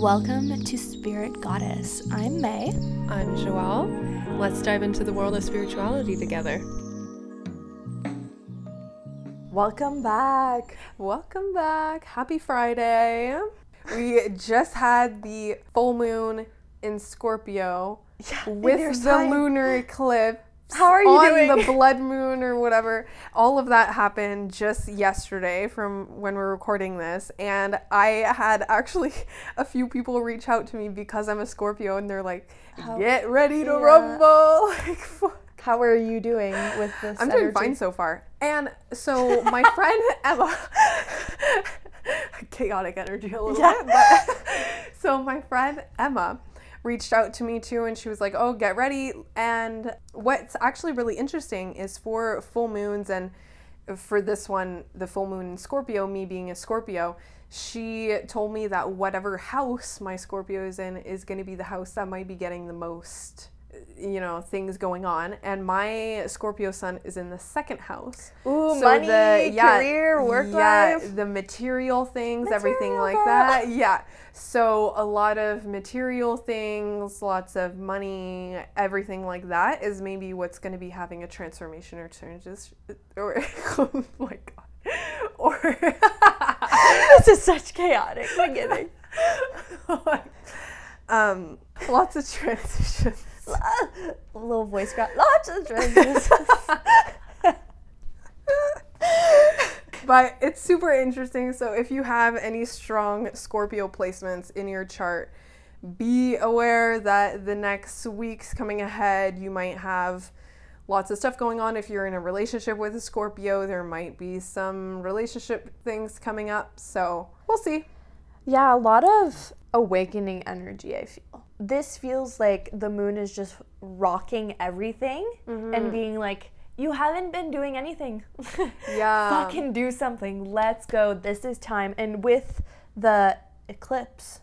Welcome to Spirit Goddess. I'm May. I'm Joelle. Let's dive into the world of spirituality together. Welcome back. Welcome back. Happy Friday. We just had the full moon in Scorpio with the sign. lunar eclipse. How are you on doing? the blood moon or whatever. All of that happened just yesterday from when we're recording this. And I had actually a few people reach out to me because I'm a Scorpio and they're like, get ready to Yeah. rumble. Like. How are you doing with this? I'm doing energy? fine so far. And so my friend Emma, chaotic energy a little Yeah. bit, but so my friend Emma reached out to me too and she was like, "Oh, get ready." And what's actually really interesting is for full moons and for this one, the full moon in Scorpio, me being a Scorpio, she told me that whatever house my Scorpio is in is going to be the house that might be getting the most you know things going on and my scorpio sun is in the second house. Ooh, money, career, work yeah, life. the material things everything Material like that. Yeah. So a lot of material things lots of money everything like that is maybe what's going to be having a transformation or changes or oh my god. Or this is such chaotic. Beginning. um lots of transitions little voice crack. Lots of transitions. but it's super interesting. So if you have any strong Scorpio placements in your chart, be aware that the next weeks coming ahead, you might have lots of stuff going on. If you're in a relationship with a Scorpio, there might be some relationship things coming up. So we'll see. yeah, a lot of awakening energy. I feel this feels like the moon is just rocking everything and being like, "You haven't been doing anything." Yeah. fucking do something. Let's go. This is time. And with the eclipse,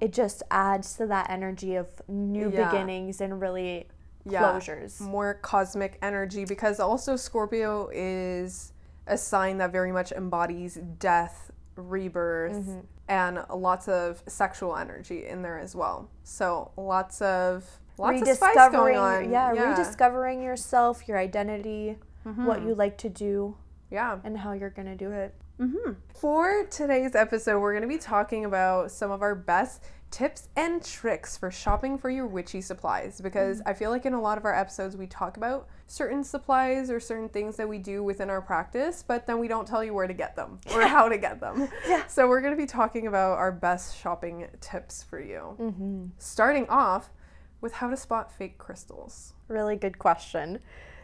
it just adds to that energy of new Yeah. beginnings and really Yeah. closures. More cosmic energy because also Scorpio is a sign that very much embodies death, rebirth, Mm-hmm. And lots of sexual energy in there as well. So lots of lots of spice going on. yeah, yeah, rediscovering yourself, your identity, what Mm-hmm. you like to do, yeah. and how you're gonna do it. Mm-hmm. For today's episode, we're going to be talking about some of our best tips and tricks for shopping for your witchy supplies because mm. I feel like in a lot of our episodes we talk about certain supplies or certain things that we do within our practice, but then we don't tell you where to get them or how to get them. Yeah. So we're going to be talking about our best shopping tips for you. Mm-hmm. Starting off with how to spot fake crystals. Really good question.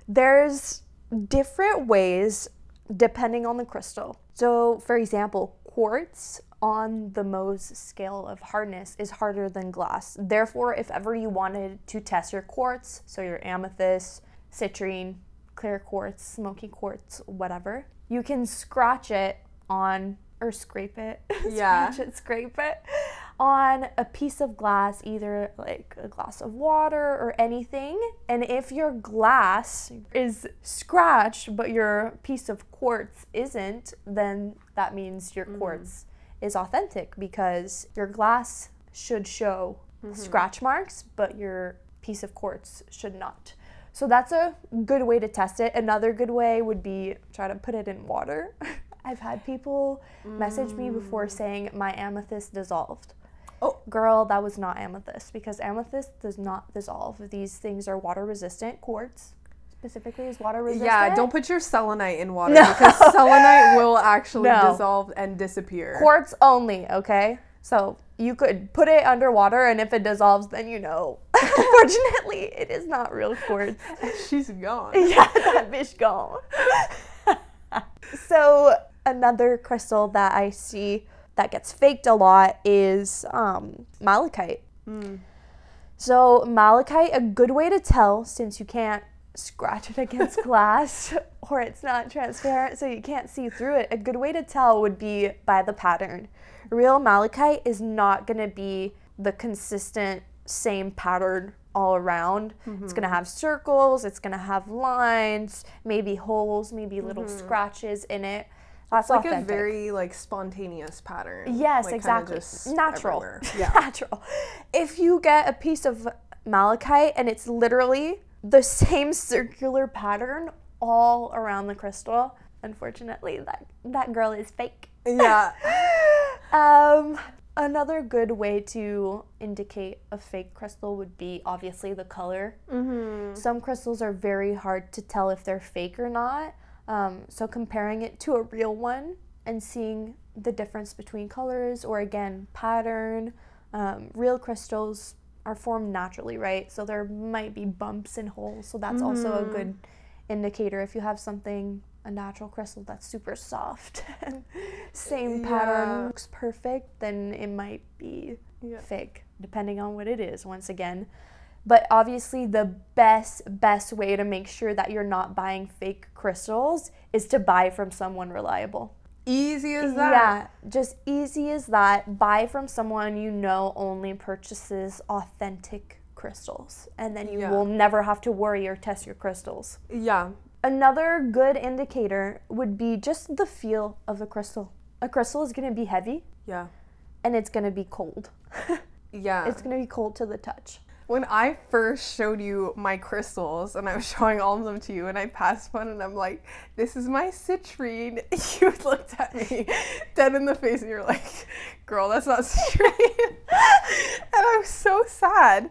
There's different ways depending on the crystal. So, for example, quartz on the Mohs scale of hardness is harder than glass. Therefore, if ever you wanted to test your quartz, so your amethyst, citrine, clear quartz, smoky quartz, whatever, you can scratch it on or scrape it. Yeah. scratch it, scrape it on a piece of glass, either like a glass of water or anything. And if your glass is scratched, but your piece of quartz isn't, then that means your mm-hmm. quartz is authentic because your glass should show mm-hmm. scratch marks, but your piece of quartz should not. So that's a good way to test it. Another good way would be try to put it in water. I've had people message me before mm. saying my amethyst dissolved. Oh. girl, that was not amethyst because amethyst does not dissolve. These things are water resistant. Quartz specifically is water resistant. Yeah, don't put your selenite in water because selenite will actually No. dissolve and disappear. quartz only. Okay, so you could put it underwater, and if it dissolves, then you know. Unfortunately, it is not real quartz. She's gone. yeah, that bitch gone. so another crystal that I see that gets faked a lot is um, malachite. Hmm. So malachite, a good way to tell since you can't scratch it against glass or it's not transparent so you can't see through it. A good way to tell would be by the pattern. Real malachite is not going to be the consistent same pattern all around. It's going to mm-hmm. have circles, it's going to have lines, maybe holes, maybe little mm-hmm. scratches in it. That's It's like authentic. a very like spontaneous pattern. Yes, like, exactly. just Natural. Yeah. Natural. If you get a piece of malachite and it's literally the same circular pattern all around the crystal, unfortunately, that that girl is fake. yeah. Um, another good way to indicate a fake crystal would be obviously the color. Mm-hmm. Some crystals are very hard to tell if they're fake or not. Um, so comparing it to a real one and seeing the difference between colors or again pattern. Um, real crystals are formed naturally, right? So there might be bumps and holes. So that's also a good indicator if you have something a natural crystal that's super soft and same pattern looks perfect, then it might be Yeah. fake, depending on what it is, once again. But obviously, the best, best way to make sure that you're not buying fake crystals is to buy from someone reliable. Easy as that. Yeah, just easy as that. Buy from someone you know only purchases authentic crystals, and then you Yeah. will never have to worry or test your crystals. Yeah. Another good indicator would be just the feel of the crystal. A crystal is going to be heavy Yeah. and it's going to be cold. Yeah. it's going to be cold to the touch. When I first showed you my crystals and I was showing all of them to you and I passed one and I'm like, this is my citrine, you looked at me dead in the face and you're like, girl, that's not citrine. and I was so sad.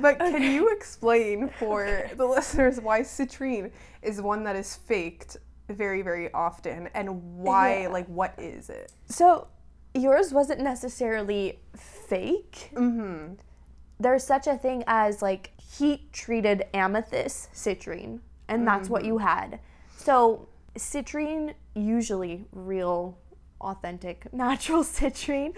But can you explain for the listeners why citrine is one that is faked very, very often and why, Yeah. like, what is it? So, yours wasn't necessarily fake. Mm-hmm. There's such a thing as like heat treated amethyst citrine, and that's what you had. So, citrine, usually real, authentic, natural citrine,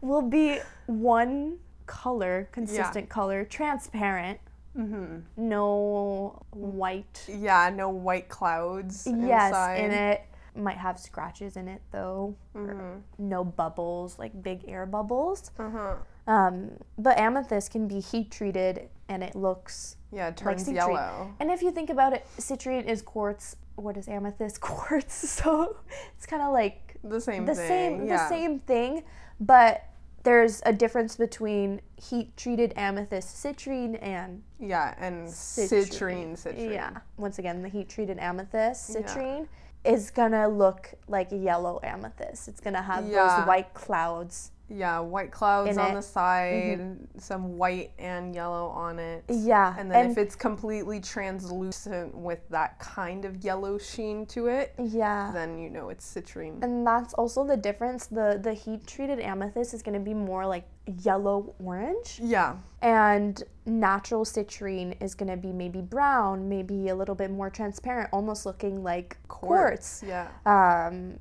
will be one color, consistent color, transparent, Mm-hmm. no white. Yeah, no white clouds Yes, inside. in it. Might have scratches in it though. Mhm. No bubbles, like big air bubbles. Uh-huh. Um, but amethyst can be heat treated and it looks Yeah, it like turns citrine. yellow. And if you think about it, citrine is quartz. What is amethyst? Quartz. So it's kind of like The same the thing. same yeah. the same thing, but there's a difference between heat treated amethyst citrine and Yeah, and citrine. citrine, citrine. Yeah. Once again, the heat treated amethyst Yeah. citrine is gonna look like yellow amethyst. It's gonna have Yeah. those white clouds. Yeah, white clouds on it. Mm-hmm. the side, some white and yellow on it. Yeah. And then if it's completely translucent with that kind of yellow sheen to it, yeah. then you know it's citrine. And that's also the difference. The the heat treated amethyst is gonna be more like yellow orange. yeah. And natural citrine is gonna be maybe brown, maybe a little bit more transparent, almost looking like quartz. Yeah. Um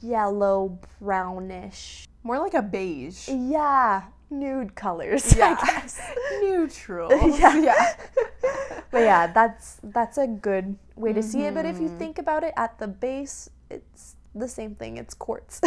yellow brownish. More like a beige. Yeah. Nude colors. Yeah. I guess. Neutral. Yeah. yeah. but yeah, that's that's a good way to see it. But if Mm-hmm. you think about it at the base, it's the same thing. It's quartz.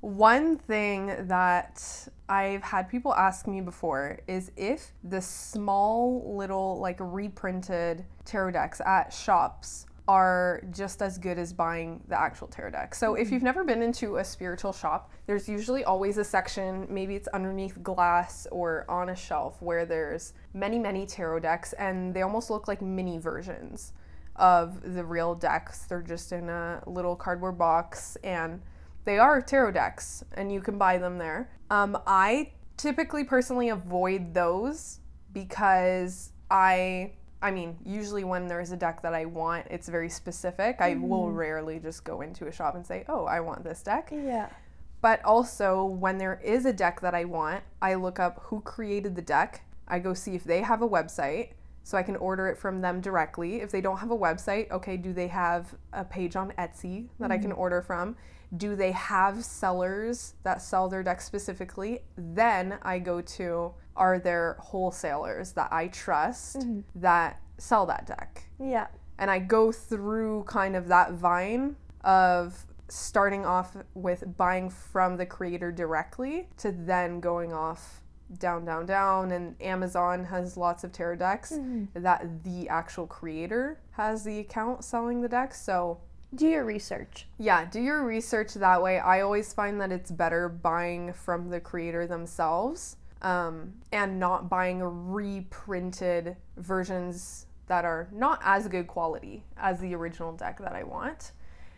One thing that I've had people ask me before is if the small little like reprinted tarot decks at shops are just as good as buying the actual tarot deck. So if you've never been into a spiritual shop, there's usually always a section, maybe it's underneath glass or on a shelf where there's many many tarot decks and they almost look like mini versions of the real decks. They're just in a little cardboard box and they are tarot decks and you can buy them there. Um, I typically personally avoid those because I I mean, usually when there's a deck that I want, it's very specific. I will mm-hmm. rarely just go into a shop and say, "Oh, I want this deck." yeah. But also, when there is a deck that I want, I look up who created the deck. I go see if they have a website so I can order it from them directly. If they don't have a website, okay, do they have a page on Etsy that I can mm-hmm. order from? Do they have sellers that sell their deck specifically? Then I go to are there wholesalers that I trust mm-hmm. that sell that deck? Yeah. and I go through kind of that vine of starting off with buying from the creator directly to then going off down down down and Amazon has lots of tarot decks mm-hmm. that the actual creator has the account selling the decks so Do your research. Yeah, do your research that way. I always find that it's better buying from the creator themselves um, and not buying reprinted versions that are not as good quality as the original deck that I want.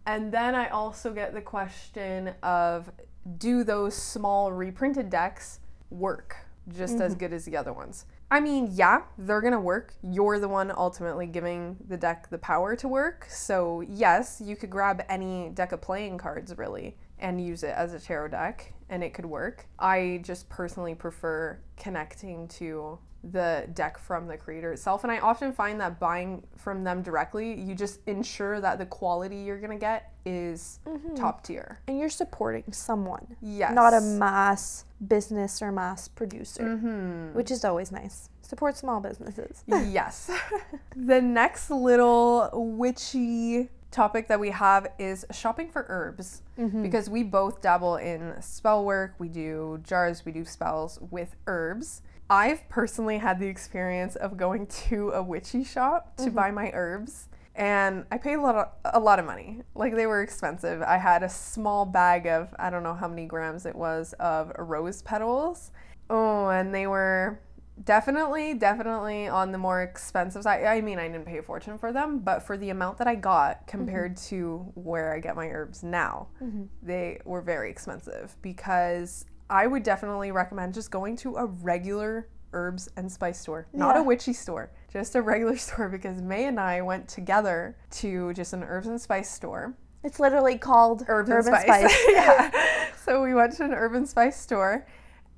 And then I also get the question of do those small reprinted decks work just as good as the other ones? I mean, yeah, they're gonna work. You're the one ultimately giving the deck the power to work. So, yes, you could grab any deck of playing cards really and use it as a tarot deck and it could work. I just personally prefer connecting to the deck from the creator itself. And I often find that buying from them directly, you just ensure that the quality you're gonna get is top tier. And you're supporting someone, Yes. not a mass business or mass producer, Mm-hmm. which is always nice. Support small businesses. yes. the next little witchy topic that we have is shopping for herbs mm-hmm. because we both dabble in spell work, we do jars, we do spells with herbs. I've personally had the experience of going to a witchy shop to mm-hmm. buy my herbs and I paid a lot of, a lot of money. Like they were expensive. I had a small bag of I don't know how many grams it was of rose petals. Oh, and they were definitely definitely on the more expensive side i mean i didn't pay a fortune for them but for the amount that i got compared mm-hmm. to where i get my herbs now mm-hmm. they were very expensive because i would definitely recommend just going to a regular herbs and spice store not Yeah. a witchy store just a regular store because may and i went together to just an herbs and spice store It's literally called Herbs Urban and Spice. Spice. yeah. So we went to an Urban Spice store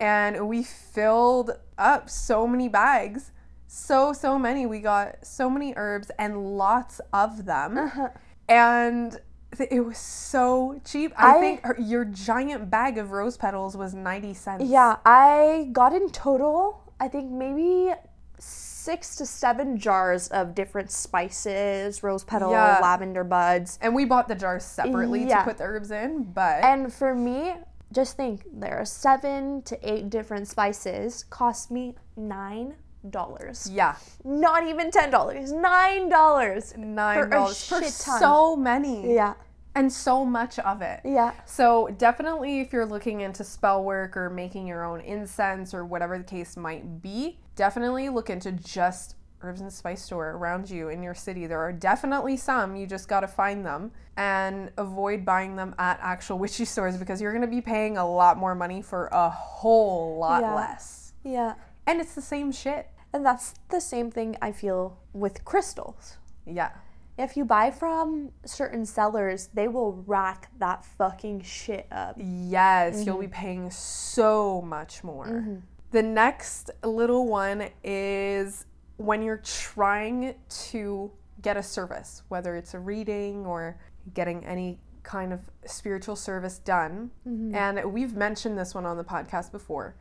and we filled up so many bags. So, so many. We got so many herbs and lots of them. Uh-huh. And th- it was so cheap. I, I- think her, your giant bag of rose petals was 90 cents. Yeah, I got in total, I think maybe six to seven jars of different spices, rose petal, Yeah. lavender buds. And we bought the jars separately Yeah. to put the herbs in, but And for me, just think there are seven to eight different spices, cost me nine dollars. yeah, Not even ten dollars. Nine dollars. nine dollars for, shit ton. so many Yeah. and so much of it. Yeah. So definitely, if you're looking into spell work or making your own incense or whatever the case might be, definitely look into just herbs and spice store around you in your city. There are definitely some. You just got to find them and avoid buying them at actual witchy stores because you're going to be paying a lot more money for a whole lot Yeah. less. Yeah. And it's the same shit. And that's the same thing I feel with crystals. Yeah. If you buy from certain sellers, they will rack that fucking shit up. Yes, you'll mm-hmm. be paying so much more. Mm-hmm. The next little one is when you're trying to get a service, whether it's a reading or getting any kind of spiritual service done. Mm-hmm. And we've mentioned this one on the podcast before,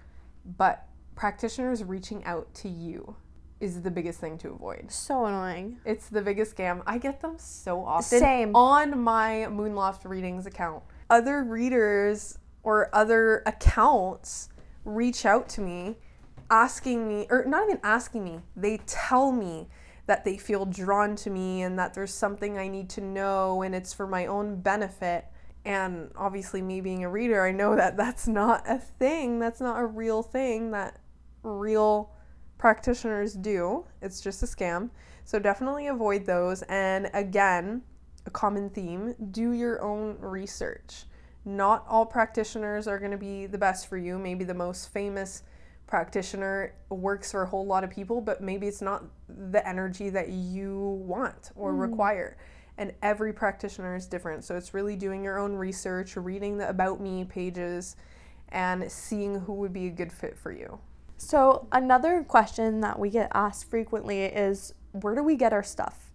but practitioners reaching out to you is the biggest thing to avoid. So annoying. It's the biggest scam. I get them so often Same. on my Moonloft readings account. Other readers or other accounts reach out to me asking me or not even asking me. They tell me that they feel drawn to me and that there's something I need to know and it's for my own benefit. And obviously me being a reader, I know that that's not a thing. That's not a real thing that real practitioners do. It's just a scam. So definitely avoid those. And again, a common theme do your own research. Not all practitioners are going to be the best for you. Maybe the most famous practitioner works for a whole lot of people, but maybe it's not the energy that you want or mm. require. And every practitioner is different. So it's really doing your own research, reading the About Me pages, and seeing who would be a good fit for you. So another question that we get asked frequently is where do we get our stuff?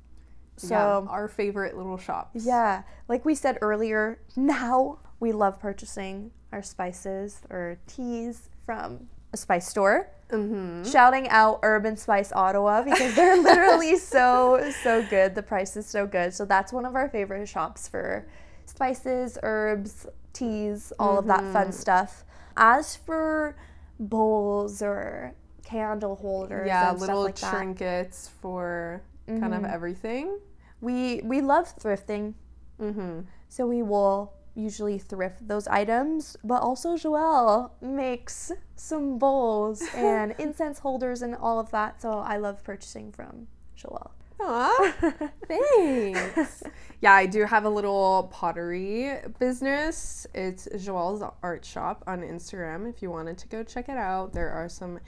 So yeah, our favorite little shops. Yeah, like we said earlier, now we love purchasing our spices or teas from spice store. Mm-hmm. Shouting out Urban Spice Ottawa because they're literally so, so good. The price is so good. So that's one of our favorite shops for spices, herbs, teas, all of that Mm-hmm. fun stuff. As for bowls or candle holders Yeah, and little stuff like that, trinkets for kind of everything. we we love thrifting. Mm-hmm. So we will usually thrift those items, but also Joelle makes some bowls and incense holders and all of that. So I love purchasing from Joelle. Aw, thanks. yeah, I do have a little pottery business. It's Joelle's Art Shop on Instagram. If you wanted to go check it out, there are some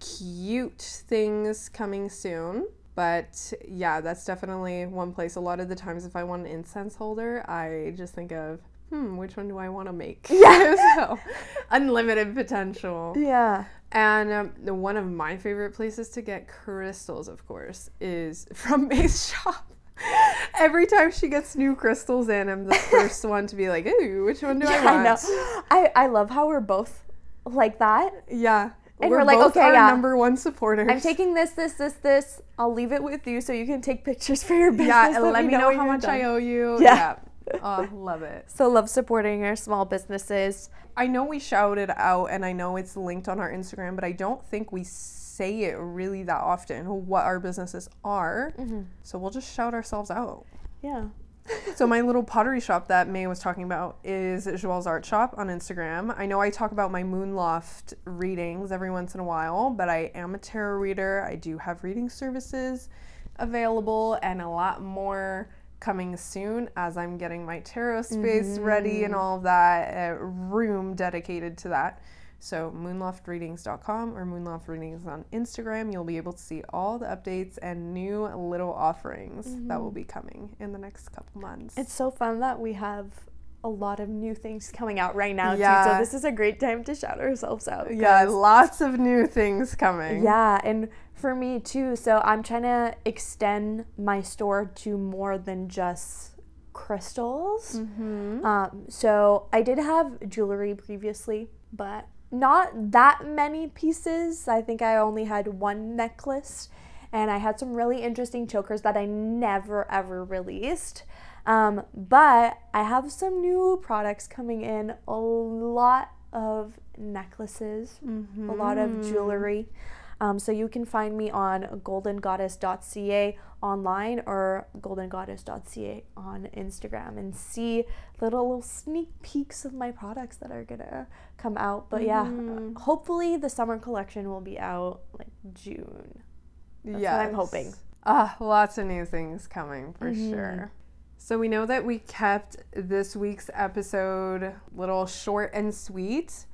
cute things coming soon. But yeah, that's definitely one place. A lot of the times, if I want an incense holder, I just think of, hmm, which one do I want to make? Yeah. so, unlimited potential. Yeah. And um, the, one of my favorite places to get crystals, of course, is from May's shop. Every time she gets new crystals in, I'm the first one to be like, ooh, which one do I want? I know. I, I love how we're both like that. Yeah. And we're like, both okay, our yeah. number one supporters. I'm taking this, this, this, this. I'll leave it with you so you can take pictures for your business. Yeah, and Let let me know, when how much I owe you. Yeah. Yeah. Oh, love it. So love supporting our small businesses. I know we shout it out and I know it's linked on our Instagram, but I don't think we say it really that often what our businesses are. Mm-hmm. So we'll just shout ourselves out. Yeah. So my little pottery shop that May was talking about is Joelle's Art Shop on Instagram. I know I talk about my Moonloft readings every once in a while, but I am a tarot reader. I do have reading services available and a lot more coming soon as I'm getting my tarot space ready and mm-hmm. all of that, a room dedicated to that. So moonloftreadings.com or moonloftreadings on Instagram, you'll be able to see all the updates and new little offerings that will mm-hmm. be coming in the next couple months. It's so fun that we have a lot of new things coming out right now too. Yeah. So this is a great time to shout ourselves out. Yeah, lots of new things coming. Yeah, and for me too. So I'm trying to extend my store to more than just crystals. Mm-hmm. Um, so I did have jewelry previously, but not that many pieces. I think I only had one necklace, and I had some really interesting chokers that I never ever released. Um, but I have some new products coming in. A lot of necklaces, a lot of jewelry. Um, so you can find me on goldengoddess.ca online or goldengoddess.ca on Instagram and see little, little sneak peeks of my products that are gonna come out. But yeah, uh, hopefully the summer collection will be out like June. Yeah. I'm hoping. Ah, lots of new things coming for Mm-hmm. sure. So we know that we kept this week's episode little short and sweet,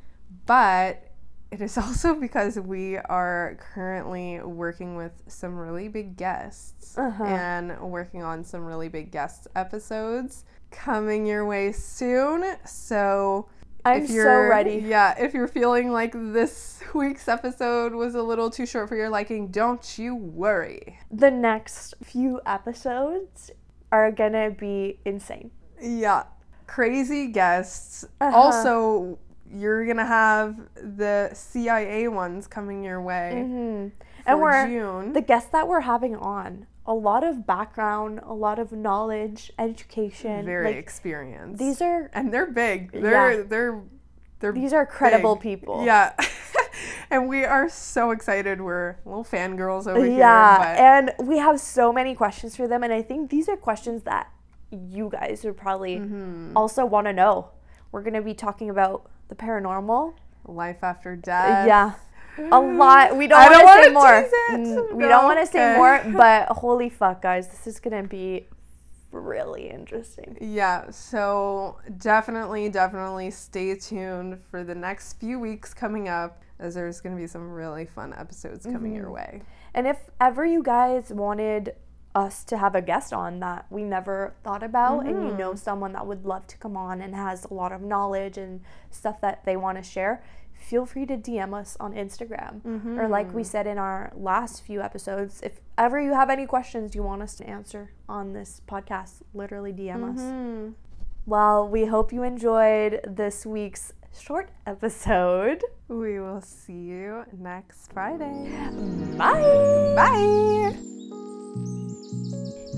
but it is also because we are currently working with some really big guests Uh-huh. and working on some really big guest episodes coming your way soon. So I'm if so you're ready. Yeah, if you're feeling like this week's episode was a little too short for your liking, don't you worry. The next few episodes are gonna be insane. Yeah, crazy guests. Uh-huh. Also, you're gonna have the CIA ones coming your way Mm-hmm. for And we're June. the guests that we're having on. A lot of background, a lot of knowledge, education. very like, experienced. these are and they're big. They're Yeah. they're they're these are credible big. people. Yeah. and we are so excited. We're little fangirls over Yeah, here. Yeah, and we have so many questions for them, and I think these are questions that you guys would probably Mm-hmm. also want to know. We're gonna be talking about the paranormal. life after death. yeah, a lot. We don't don't want to say more. Mm, We No, don't want to say more, but holy fuck, guys, this is gonna be really interesting. Yeah, so definitely, definitely stay tuned for the next few weeks coming up as there's going to be some really fun episodes coming Mm-hmm. your way. And if ever you guys wanted us to have a guest on that we never thought about, and you Mm-hmm. know someone that would love to come on and has a lot of knowledge and stuff that they want to share, feel free to DM us on Instagram. Or, like Mm-hmm. we said in our last few episodes, if ever you have any questions you want us to answer on this podcast, literally DM us. Mm-hmm. Well, we hope you enjoyed this week's short episode. We will see you next Friday. Bye. Bye.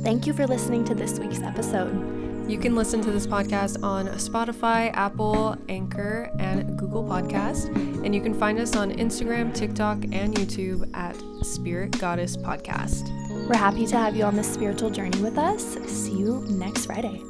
Thank you for listening to this week's episode. You can listen to this podcast on Spotify, Apple, Anchor, and Google Podcast. And you can find us on Instagram, TikTok, and YouTube at Spirit Goddess Podcast. We're happy to have you on this spiritual journey with us. See you next Friday.